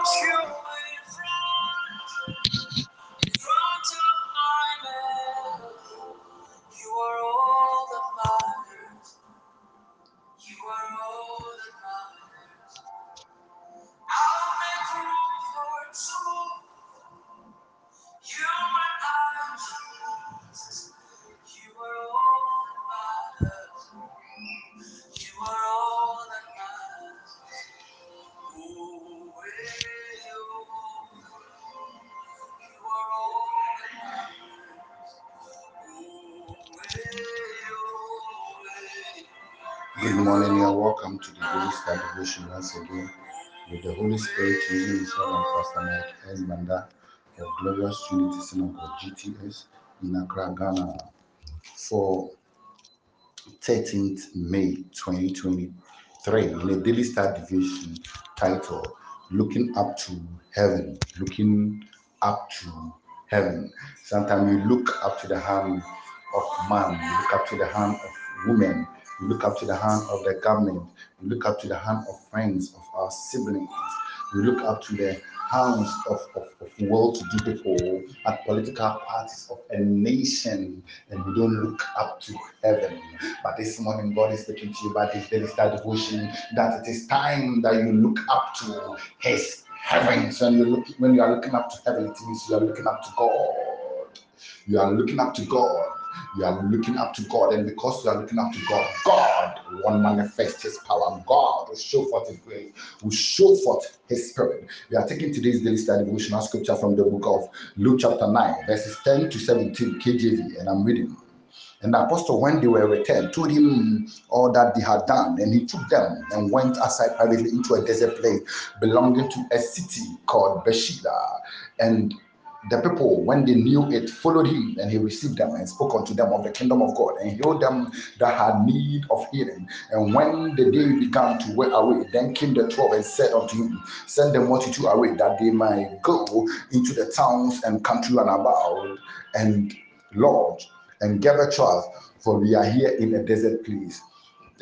Good to Star Devotion once again with the Holy Spirit using His servant Pastor Mike S. Of Glorious Trinity Synagogue GTS in Accra, Ghana for 13th May 2023 in a daily star devotion titled Looking Up to Heaven. Looking up to heaven. Sometimes we look up to the hand of man, we look up to the hand of women we look up to the hand of the government. We look up to the hand of friends, of our siblings. We look up to the hands of, of, of well-to-do people at political parties of a nation, and we don't look up to heaven. But this morning, God is speaking to you about this daily devotion that it is time that you look up to His heavens. When you when you are looking up to heaven, it means you are looking up to God. You are looking up to God you are looking up to God, and because you are looking up to God, God will manifest His power. God will show forth His grace, will show forth His Spirit. We are taking today's daily study devotional scripture from the book of Luke, chapter 9, verses 10 to 17, KJV, and I'm reading. And the apostle, when they were returned, told him all that they had done, and he took them and went aside privately into a desert place belonging to a city called Bethsaida, and the people, when they knew it, followed him and he received them and spoke unto them of the kingdom of God and healed them that had need of healing. And when the day began to wear away, then came the twelve and said unto him, Send the multitude away that they might go into the towns and country and about and lodge and gather trials, for we are here in a desert place.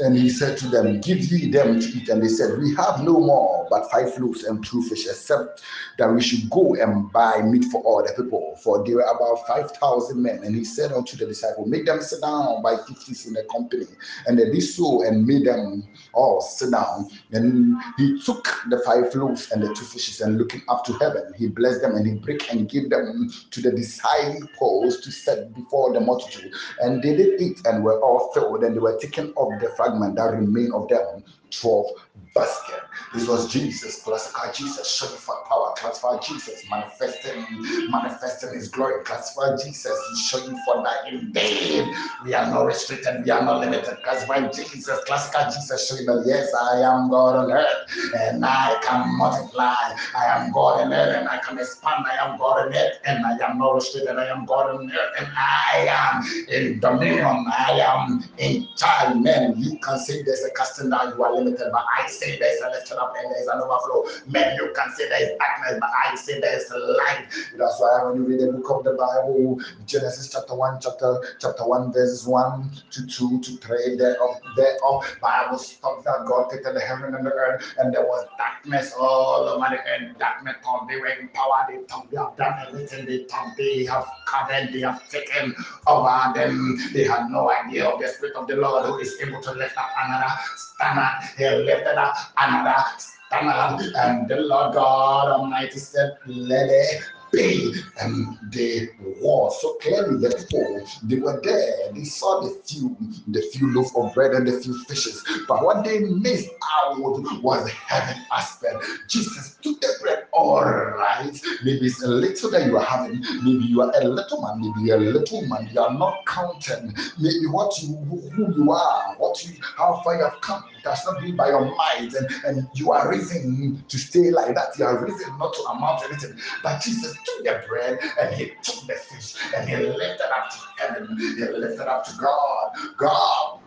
And he said to them, Give ye them to eat. And they said, We have no more but five loaves and two fish, except that we should go and buy meat for all the people. For there were about 5,000 men. And he said unto the disciples, Make them sit down by fifties in the company. And they did so and made them all sit down. And he took the five loaves and the two fishes, and looking up to heaven, he blessed them and he broke and gave them to the disciples to set before the multitude. And they did eat and were all filled, and they were taken of the fragment that remain of them 12 basket. This was Jesus, classical Jesus, showing for power, classified Jesus, manifesting, manifesting his glory, classified Jesus, showing for that indeed we are not restricted, we are not limited, classified Jesus, classical Jesus, showing that yes, I am God on earth and I can multiply, I am God on earth and I can expand, I am God on earth and I am not restricted, I am God on earth and I am in dominion, I am in charge. Men, you can say there's a casting down, you are limited, but I say there's a lifting up and there's an overflow. Men, you can say there's darkness, but I say there's light. That's why when you read the book of the Bible, Genesis chapter 1, chapter chapter 1, verses 1 to 2 to 3, thereof, thereof Bible talks that God created the heaven and the earth, and there was darkness all over the earth. Darkness thought they were in power, they thought they have done everything, they thought they have covered, they have taken over them. They had no idea of the Spirit of the Lord who is able to lift up another standard. He lifted another. And the Lord God Almighty said, Let it be. Um, and they were so clearly the people they were there. They saw the few, the few loaf of bread and the few fishes. But what they missed out was the heaven aspect. Jesus took the bread, all right. Maybe it's a little that you are having. Maybe you are a little man, maybe you're a little man. You are not counting. Maybe what you who you are, what you how far you have come does not be by your might, and, and you are risen to stay like that. You are risen not to amount to anything. But Jesus took the bread and he took the fish and he lifted up to heaven. He lifted up to God. God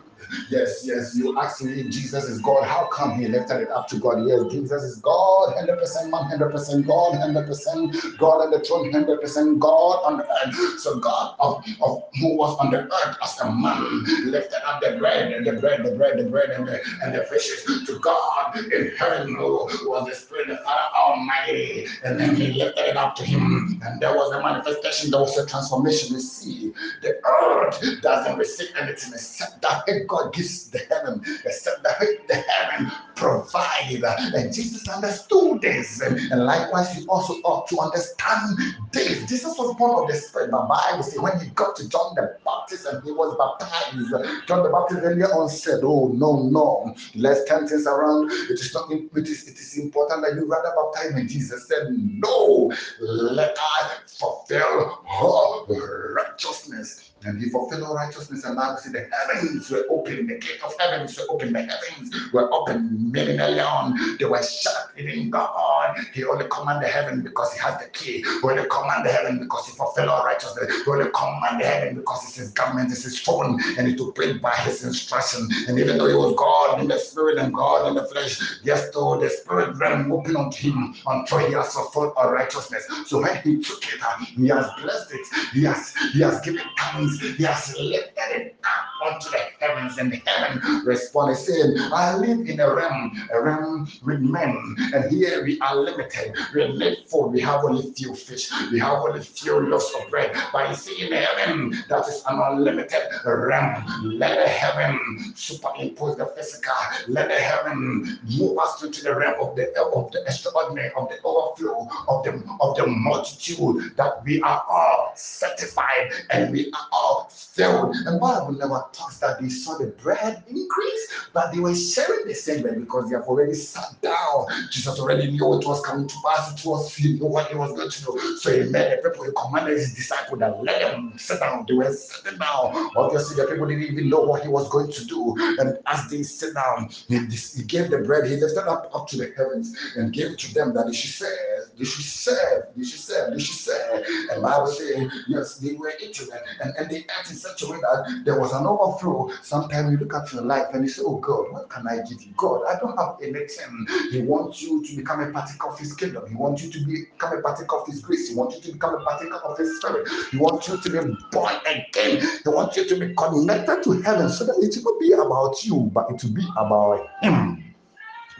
Yes, yes. You ask me if Jesus is God, how come he lifted it up to God? Yes, Jesus is God, 100% man, 100% God, 100% God on the throne, 100% God on the earth. So God of, of who was on the earth as a man lifted up the bread and the bread, the bread, the bread, and the, and the fishes to God in heaven was the Spirit, the Father Almighty and then he lifted it up to him, and there was a manifestation, there was a transformation. You see, the earth doesn't receive anything except that God gives the heaven, except that the heaven provide. And Jesus understood this, and likewise, you also ought to understand this. Jesus was born of the Spirit. The Bible says when he got to John the Baptist and he was baptized, John the Baptist earlier on said, "Oh no, no, let's turn things around. It is not. It is. It is important that you rather baptize me." Jesus said, "No, let I fulfill her righteousness." And he fulfilled all righteousness. And now see the heavens were open, the gate of heavens were open, the heavens were open. Many million they were shut. He didn't go on. He only commanded heaven because he has the key. He only commanded heaven because he fulfilled all righteousness. He only commanded heaven because it's his government, it's his throne, and he it operate by his instruction. And even though he was God in the spirit and God in the flesh, yes, though the spirit realm open unto him until he has fulfilled all righteousness. So when he took it, he has blessed it. He has he has given thanks he has lifted it up unto the heavens, and heaven responded, saying, I live in a realm, a realm with men, and here we are limited. We live for we have only few fish, we have only few loaves of bread. But you see, in heaven, that is an unlimited realm. Let the heaven superimpose the physical, let the heaven move us into the realm of the of the extraordinary, of the overflow, of the of the multitude that we are all certified and we are all filled. And Bible never talks that they saw the bread increase, but they were sharing the same bread because they have already sat down. Jesus already knew what was coming to pass. It was he knew what he was going to do. So he made the people, he commanded his disciples that let them sit down. They were sitting down. Obviously, the people didn't even know what he was going to do. And as they sit down, he, he gave the bread, he lifted up up to the heavens and gave it to them that they should serve, they should serve, they should serve, they should serve. And Bible saying, yes, they were eating it. And, and they act in such a way that there was an overflow. Sometimes you look at your life and you say, Oh God, what can I give you? God, I don't have anything. He wants you to become a partaker of his kingdom. He wants you to become a partaker of his grace. He wants you to become a partaker of his spirit. He wants you to be born again. He wants you to be connected to heaven so that it will be about you, but it will be about him.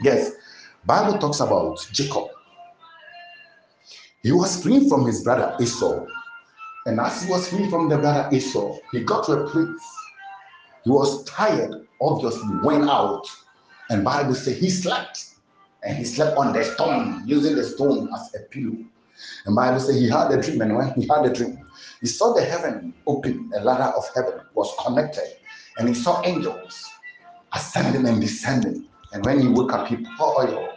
Yes, Bible talks about Jacob. He was free from his brother Esau and as he was free from the brother Esau, he got to a place. He was tired, obviously, went out. And Bible says he slept. And he slept on the stone, using the stone as a pillow. And Bible says he had a dream, and when he had a dream, he saw the heaven open, a ladder of heaven was connected, and he saw angels ascending and descending. And when he woke up, he poured oil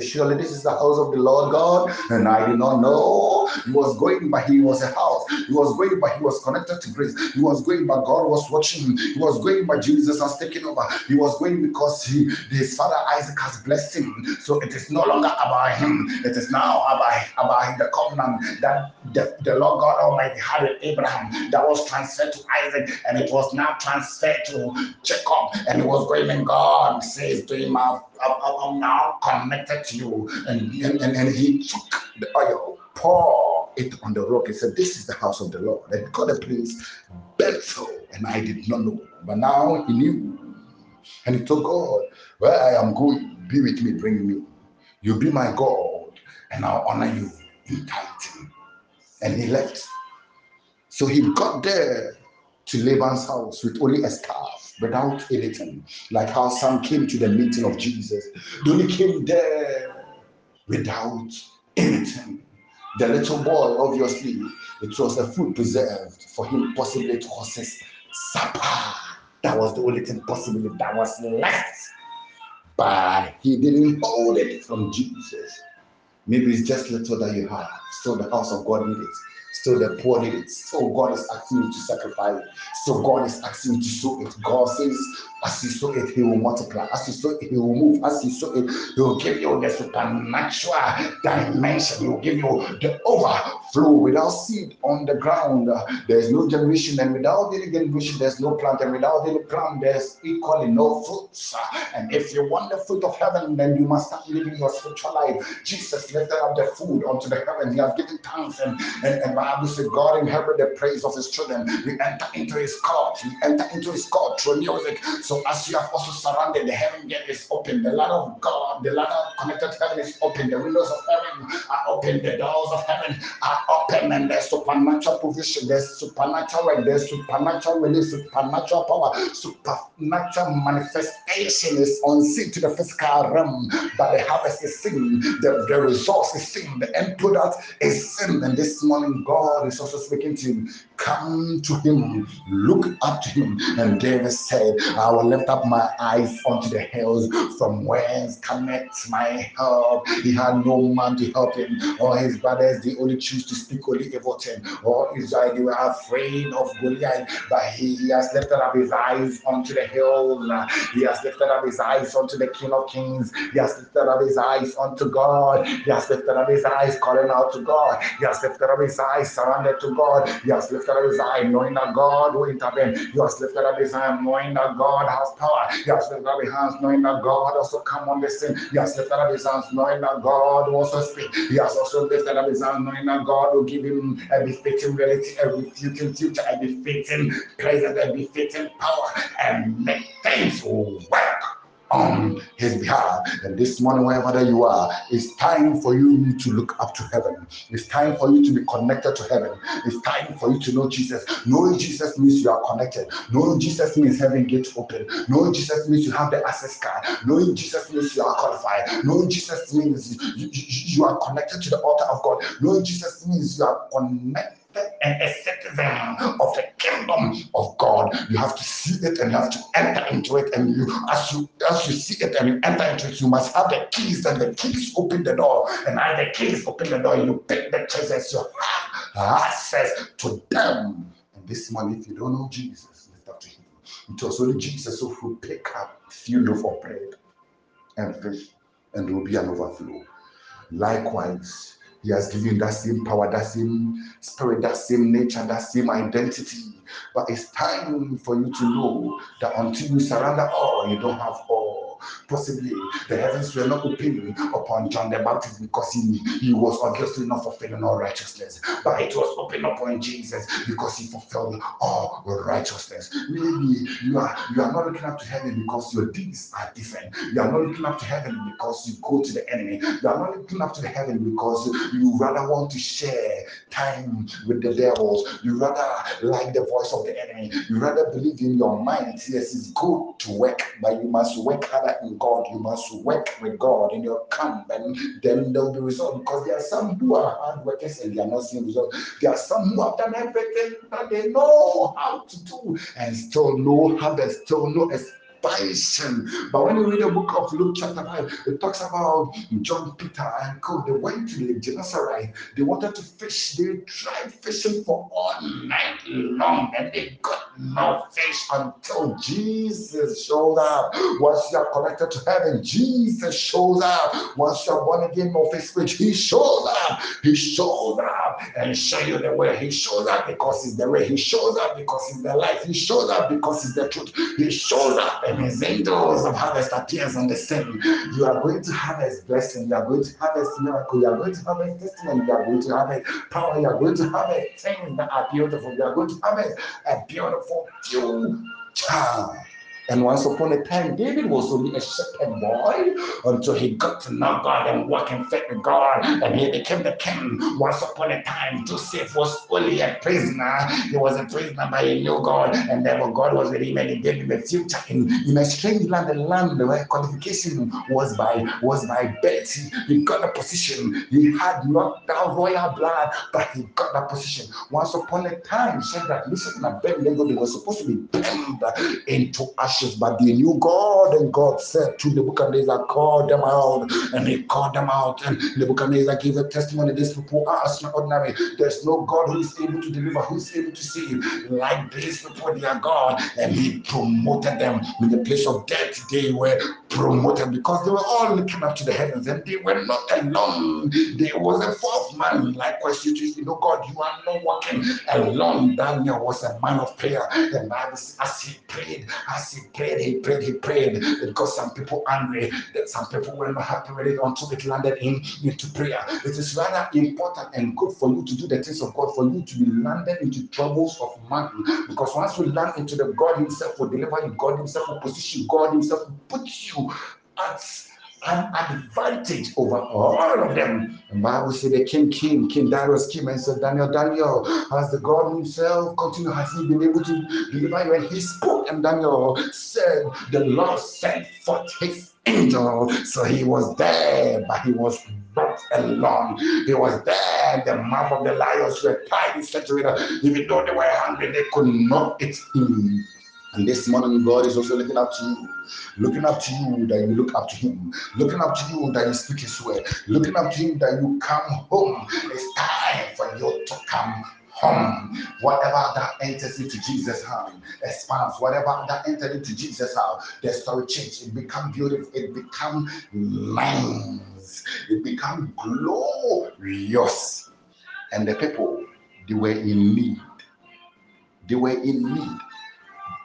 Surely this is the house of the Lord God. And I did not know. He was going, but he was a house. He was going, but he was connected to grace. He was going, but God was watching him. He was going, but Jesus has taken over. He was going because he, his father Isaac has blessed him. So it is no longer about him. It is now about, about the covenant that the, the Lord God Almighty had with Abraham that was transferred to Isaac and it was now transferred to Jacob. And he was going, and God says to him, I'm now connected to you. And, and, and, he took the oil, pour it on the rock. He said, This is the house of the Lord. And called the place Bethel. And I did not know. But now he knew. And he told God, Where I am going, be with me, bring me. You be my God, and I'll honor you in tithing. And he left. So he got there to Laban's house with only a staff without anything. Like how some came to the meeting of Jesus. They only came there without anything. The little boy, obviously, it was a food preserved for him possibly to his supper. That was the only thing possibly that was left. But he didn't hold it from Jesus. Maybe it's just little that you have. Still, the house of God needs it. Still, the poor need it. So God is asking you to sacrifice. So God is asking you to sow it. God says, as you sow it, He will multiply. As you sow it, He will move. As you sow it, He will give you the supernatural dimension. He will give you the overflow. Without seed on the ground, there is no generation, and without any generation, there's no plant, and without any ground, there's equally no fruits. And if you want the fruit of heaven, then you must start living your spiritual life. Jesus lifted up the food unto the heaven. He has given thanks, and, and, and Bible says God inherit the praise of his children. We enter into his court. We enter into his court through music. So as you have also surrounded, the heaven gate is open. The ladder of God, the ladder connected heaven is open. The windows of heaven are open. The doors of heaven are open, and there's supernatural provision. There's supernatural work. There's supernatural release. Supernatural power. Supernatural manifestation is unseen to the physical realm, but the harvest is seen. The, the resource is seen. The end product is seen. And this morning, God is also speaking to him. Come to him. Look up to him. And David said, I will lift up my eyes unto the hills from whence cometh my help. He had no man to help him. All his brothers, they only choose to speak only evil to him. All Israel, they were afraid of Goliath, but he, he has lifted up his eyes unto the hills. He has lifted up his eyes unto the King of Kings. He has lifted up his eyes unto God. He has lifted up his eyes calling out to God. He has lifted up his eyes surrendered to God. He has lifted up his eyes knowing that God will intervene. He has lifted up his hand knowing that God has power. He has lifted up his hands knowing that God also come on the scene. He has lifted up his hands knowing that God will also speak. He has also lifted up his hands knowing that God will give him a befitting reality, a befitting future, a befitting present, a befitting power, and make things work on his behalf. And this morning, wherever you are, it's time for you to look up to heaven. It's time for you to be connected to heaven. It's time for you to know Jesus. Knowing Jesus means you are connected. Knowing Jesus means heaven gates open. Knowing Jesus means you have the access card. Knowing Jesus means you are qualified. Knowing Jesus means you, you, you are connected to the altar of God. Knowing Jesus means you are connected and a citizen of the kingdom of God. You have to see it and you have to enter into it. And you, as you as you see it and you enter into it, you must have the keys, and the keys open the door. And as the keys open the door, you pick the treasures, you have access to them. And this morning, if you don't know Jesus, lift up to him. It was only Jesus who pick up few loaf of bread and fish, and there will be an overflow. Likewise, he has given that same power, that same spirit, that same nature, that same identity. But it's time for you to know that until you surrender all, you don't have all. Possibly the heavens were not opening upon John the Baptist because he, he was obviously not fulfilling all righteousness, but it was open upon Jesus because he fulfilled all righteousness. Maybe you are you are not looking up to heaven because your deeds are different. You are not looking up to heaven because you go to the enemy. You are not looking up to heaven because you rather want to share time with the devils. You rather like the voice of the enemy. You rather believe in your mind. Yes, it's good to work, but you must work harder in God. You must work with God in your camp, and then there will be results. Because there are some who are hard workers and they are not seeing results. There are some who have done everything that they know how to do and still no harvest, still no expansion. But when you read the book of Luke chapter 5, it talks about John Peter and Co. They went to the Gennesaret. They wanted to fish. They tried fishing for all night long and they got no fish until Jesus showed up. Once you are connected to heaven, Jesus shows up. Once you are born again of his spirit, he shows up. He shows up and show you the way. He shows up because he's the way. He shows up because he's the life. He shows up because he's the truth. He shows up his angels of harvest appears on the scene. You are going to harvest blessing. You are going to harvest miracle. You are going to harvest testimony. You are going to harvest power. You are going to harvest things that are beautiful. You are going to harvest a beautiful future. And once upon a time, David was only a shepherd boy until he got to know God and walk in faith with God, and he became the king. Once upon a time, Joseph was only a prisoner. He was a prisoner, but he knew God, and therefore God was with him, and he gave him a future in, in a strange land, a land where qualification was by was by birth. He, got a position. He had not that royal blood, but he got that position. Once upon a time, Shadrach, Meshach, and Abednego, they were supposed to be turned into a ashes, but they knew God, and God said to Nebuchadnezzar, Call them out, and he called them out. And Nebuchadnezzar gave a testimony. These people are extraordinary. There's no God who is able to deliver, who is able to save. Like these people, they are God, and he promoted them in the place of death. They were promoted because they were all looking up to the heavens, and they were not alone. There was a fourth man. Likewise, you, you know, God, you are not walking alone. Daniel was a man of prayer. and as he prayed, as he prayed, he prayed, he prayed. Because some people angry, that some people were not happy with it until it landed in into prayer. It is rather important and good for you to do the things of God, for you to be landed into troubles of man. Because once you land into the God Himself will deliver you, God Himself will position, God Himself will put you at an advantage over all of them. The Bible said the king came, King Darius came and said, Daniel, Daniel, has the God himself continued, has he been able to deliver you? And he spoke, and Daniel said, The Lord sent forth his angel. So he was there, but he was not alone. He was there. The mouth of the lions were tied in that even though they were hungry, they could not eat him. And this morning, God is also looking up to you, looking up to you that you look up to Him, looking up to you that you speak His word, looking up to Him that you come home. It's time for you to come home. Whatever that enters into Jesus' hand expands. Whatever that entered into Jesus' house, the story changes. It becomes beautiful. It becomes nice. It becomes glorious. And the people, they were in need. They were in need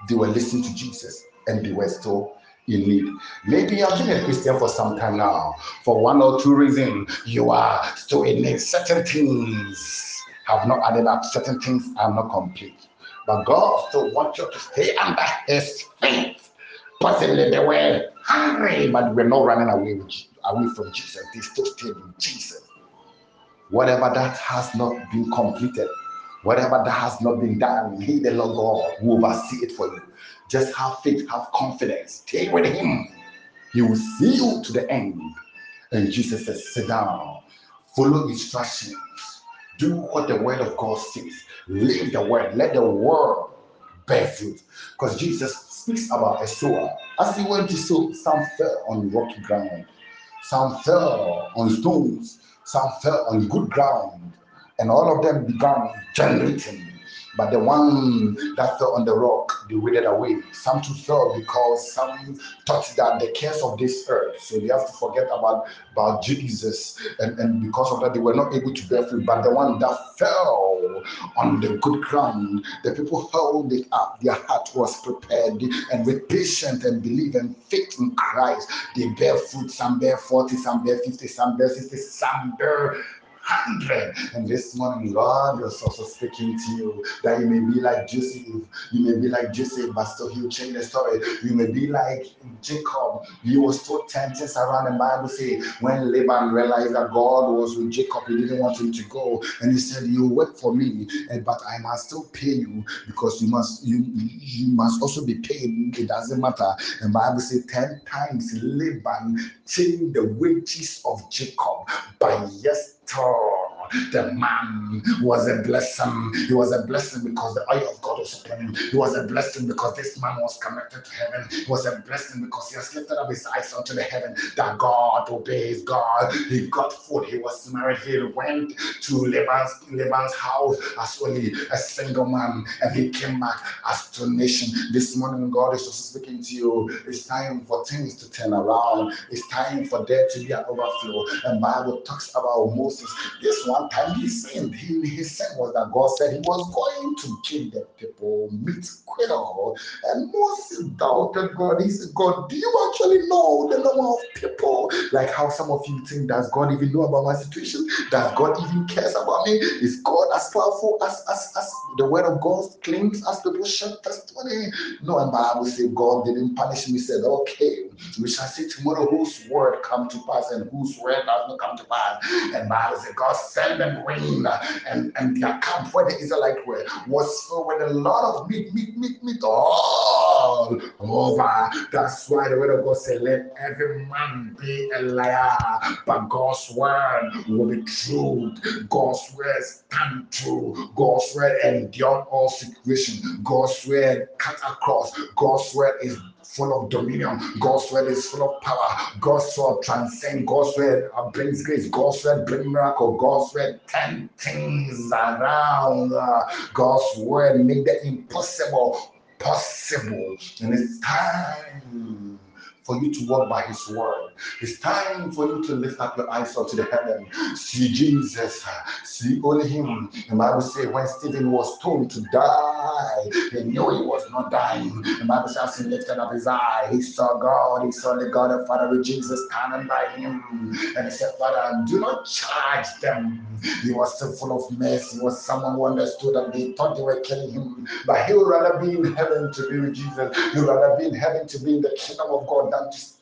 they were listening to Jesus and they were still in need. Maybe you've been a Christian for some time now. For one or two reasons, you are still in need. Certain things have not added up, certain things are not complete. But God still wants you to stay under His feet. Possibly they were hungry, but we're not running away, with, away from Jesus. They still stayed with Jesus. Whatever that has not been completed, Whatever that has not been done, He, the Lord God, will oversee it for you. Just have faith, have confidence, stay with Him. He will see you to the end. And Jesus says, Sit down, follow instructions, do what the word of God says, live the word, let the word bear fruit. Because Jesus speaks about a sower. As he went to sow, some fell on rocky ground, some fell on stones, some fell on good ground and all of them began generating. But the one that fell on the rock, they withered away. Some too fell because some thought that the cares of this earth, so they have to forget about, about Jesus. And, and because of that, they were not able to bear fruit. But the one that fell on the good ground, the people held it up. Their heart was prepared. And with patience and belief and faith in Christ, they bear fruit. Some bear 40, some bear 50, some bear 60, some bear hundred. And this morning, God is also speaking to you that you may be like Joseph, you may be like Joseph, but still he'll change the story. You may be like Jacob, he was still tempted around the Bible say when Laban realized that God was with Jacob, he didn't want him to go, and he said, "You work for me, eh, but I must still pay you because you must you you must also be paid. It doesn't matter." And Bible say ten times Laban changed the wages of Jacob by yes the man was a blessing. He was a blessing because the eye of God was upon him. He was a blessing because this man was connected to heaven. He was a blessing because he has lifted up his eyes unto the heaven that God obeys God. He got food. He was married. He went to Laban's, Laban's house as only a single man and he came back as to nation. This morning, God is just speaking to you. It's time for things to turn around. It's time for there to be an overflow. And Bible talks about Moses. This one time he said, He, his sin was that God said he was going to kill the people, meet quittal. And Moses doubted God. He said, God, do you actually know the number of people? Like how some of you think, does God even know about my situation? Does God even cares about me? Is God as powerful as, as, as the word of God claims as the bullshit testimony? No, and Bible said God didn't punish me. said, okay, we shall see tomorrow whose word come to pass and whose word does not come to pass. And Bible said God sent them rain and, and their camp where the Israelites were was filled with a lot of meat, meat, meat, meat. Oh, all over. That's why the word of God said, Let every man be a liar, but God's word will be true. God's word stand true. God's word endure all situations. God's word cut across. God's word is full of dominion. God's word is full of power. God's word transcends. God's word uh, brings grace. God's word brings miracle. God's word turn things around. Uh, God's word make the impossible possible. And it's time for you to walk by his word. It's time for you to lift up your eyes to the heaven. See Jesus. See only him. The Bible says when Stephen was told to die, he knew he was not dying. The Bible says he lifted up his eye. He saw God. He saw the God of Father with Jesus standing by him. And he said, Father, do not charge them. He was so full of mercy. He was someone who understood that they thought they were killing him. But he would rather be in heaven to be with Jesus. He would rather be in heaven to be in the kingdom of God than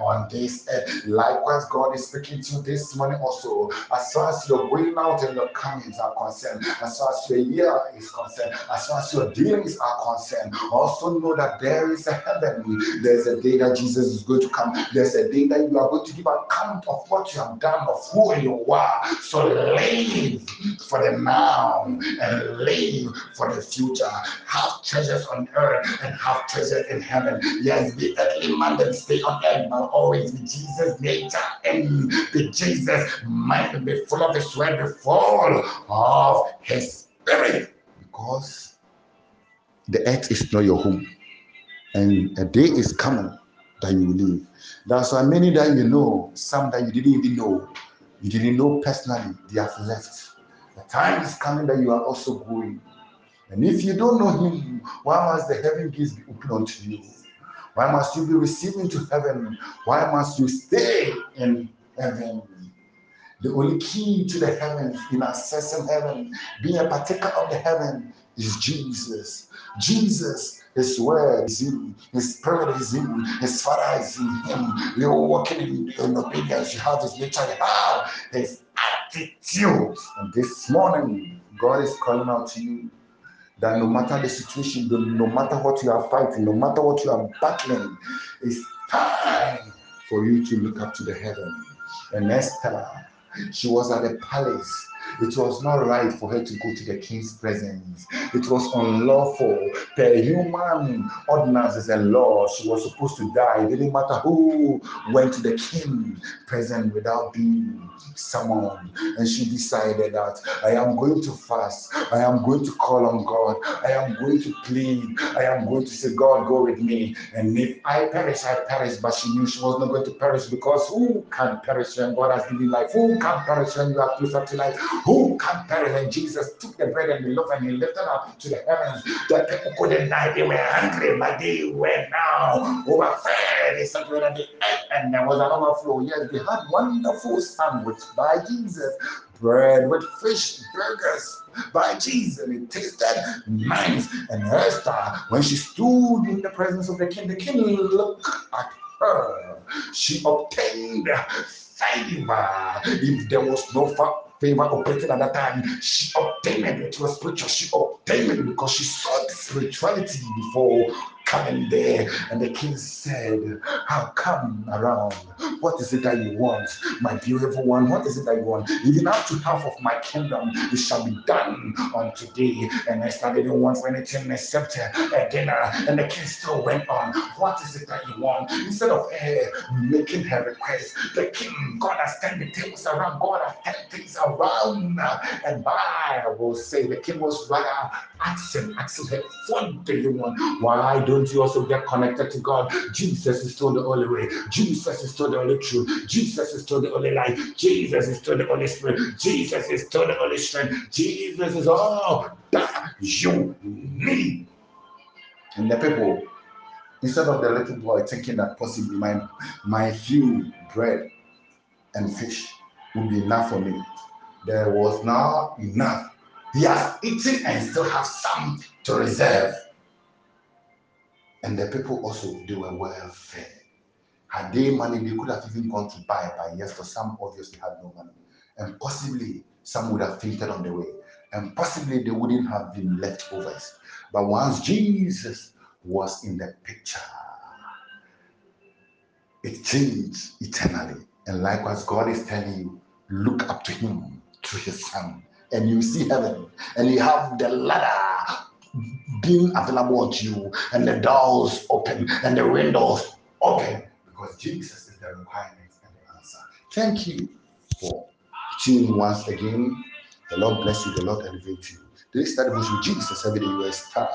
on this earth. Likewise, God is speaking to you this morning also. As far as your going out and your comings are concerned, as far as your year is concerned, as far as your dealings are concerned, also know that there is a heaven. There's a day that Jesus is going to come. There's a day that you are going to give account of what you have done, of who you are. So live for the now and live for the future. Have treasures on earth and have treasures in heaven. Yes, the earthly man that stay on earth always be Jesus' nature and the Jesus mind be full of his word, be full of his spirit. Because the earth is not your home. And a day is coming that you will leave. That's why many that you know, some that you didn't even know, you didn't know personally, they have left. The time is coming that you are also going. And if you don't know him, why must the heaven gates be open unto you? Why must you be receiving to heaven? Why must you stay in heaven? The only key to the heavens in accessing heaven, being a partaker of the heaven, is Jesus. Jesus, His word is in, His spirit is in, His Father is in Him. You're walking in, in obedience. You have His nature, you have His attitude. And this morning, God is calling out to you that no matter the situation, no matter what you are fighting, no matter what you are battling, it's time for you to look up to the heaven. And Esther, she was at the palace it was not right for her to go to the king's presence. It was unlawful. Per human ordinances and law, she was supposed to die. It didn't matter who went to the king's present without being summoned. And she decided that I am going to fast. I am going to call on God. I am going to plead. I am going to say, God, go with me. And if I perish, I perish. But she knew she was not going to perish because who can perish when God has given life? Who can perish when you are to life? Who can perish? And Jesus took the bread and the loaf and he lifted up to the heavens. The people couldn't die. They were hungry, but they were now overfed. They separated the earth and there was an overflow. Yes, they had wonderful sandwich by Jesus. Bread with fish, burgers by Jesus. It tasted nice. And Esther, when she stood in the presence of the king, the king looked at her. She obtained favor. If there was no operating at that time. She obtained it. It was spiritual. She obtained it because she saw the spirituality before coming there. And the king said, How come around? What is it that you want? My beautiful one, what is it that you want? Even up to half of my kingdom, it shall be done on today. And I started didn't want for anything except a dinner. And the king still went on. What is it that you want? Instead of her making her request, the king, God has turned the tables around. God has turned things around. And by will say, the king was rather asking, asking her, What do you want? Why don't don't you also get connected to God? Jesus is still the only way. Jesus is still the only truth. Jesus is still the only life. Jesus is still the only spirit. Jesus is still the only strength. Jesus is all that you need. And the people, instead of the little boy thinking that possibly my my few bread and fish would be enough for me, there was now enough. He has eaten and still have some to reserve. And the people also, they were well fed. Had they money, they could have even gone to buy, but yes, for some obviously had no money. And possibly some would have fainted on the way. And possibly they wouldn't have been leftovers. But once Jesus was in the picture. It changed eternally. And likewise, God is telling you, look up to Him through His Son, and you see heaven, and you have the ladder being available to you, and the doors open, and the windows open, because Jesus is the requirement and the answer. Thank you for tuning once again. The Lord bless you, the Lord elevate you. Today's study with Jesus every day you star.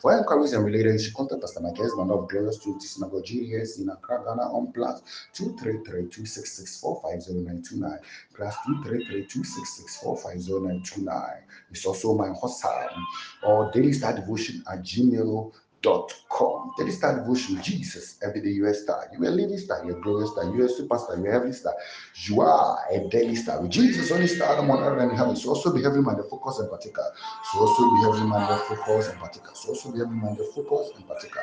For inquiries and related, should contact Pastor Mike man of Glorious Trinity Synagogue GTS in Accra, Ghana on plus 233-266-450-929 plus 233-266-450-929. It's also my hotline or daily star devotion at gmail dot com. Daily Star Devotion, Jesus, everyday you are a star. You are a living star, you're a glorious star, you're a superstar, you're a heavenly star. You are a daily star. With Jesus, only star on earth and heaven. So also be heavenly minded, focus and particular. So also be heavenly minded, focus and particular. So also be heavenly minded, focus and particular.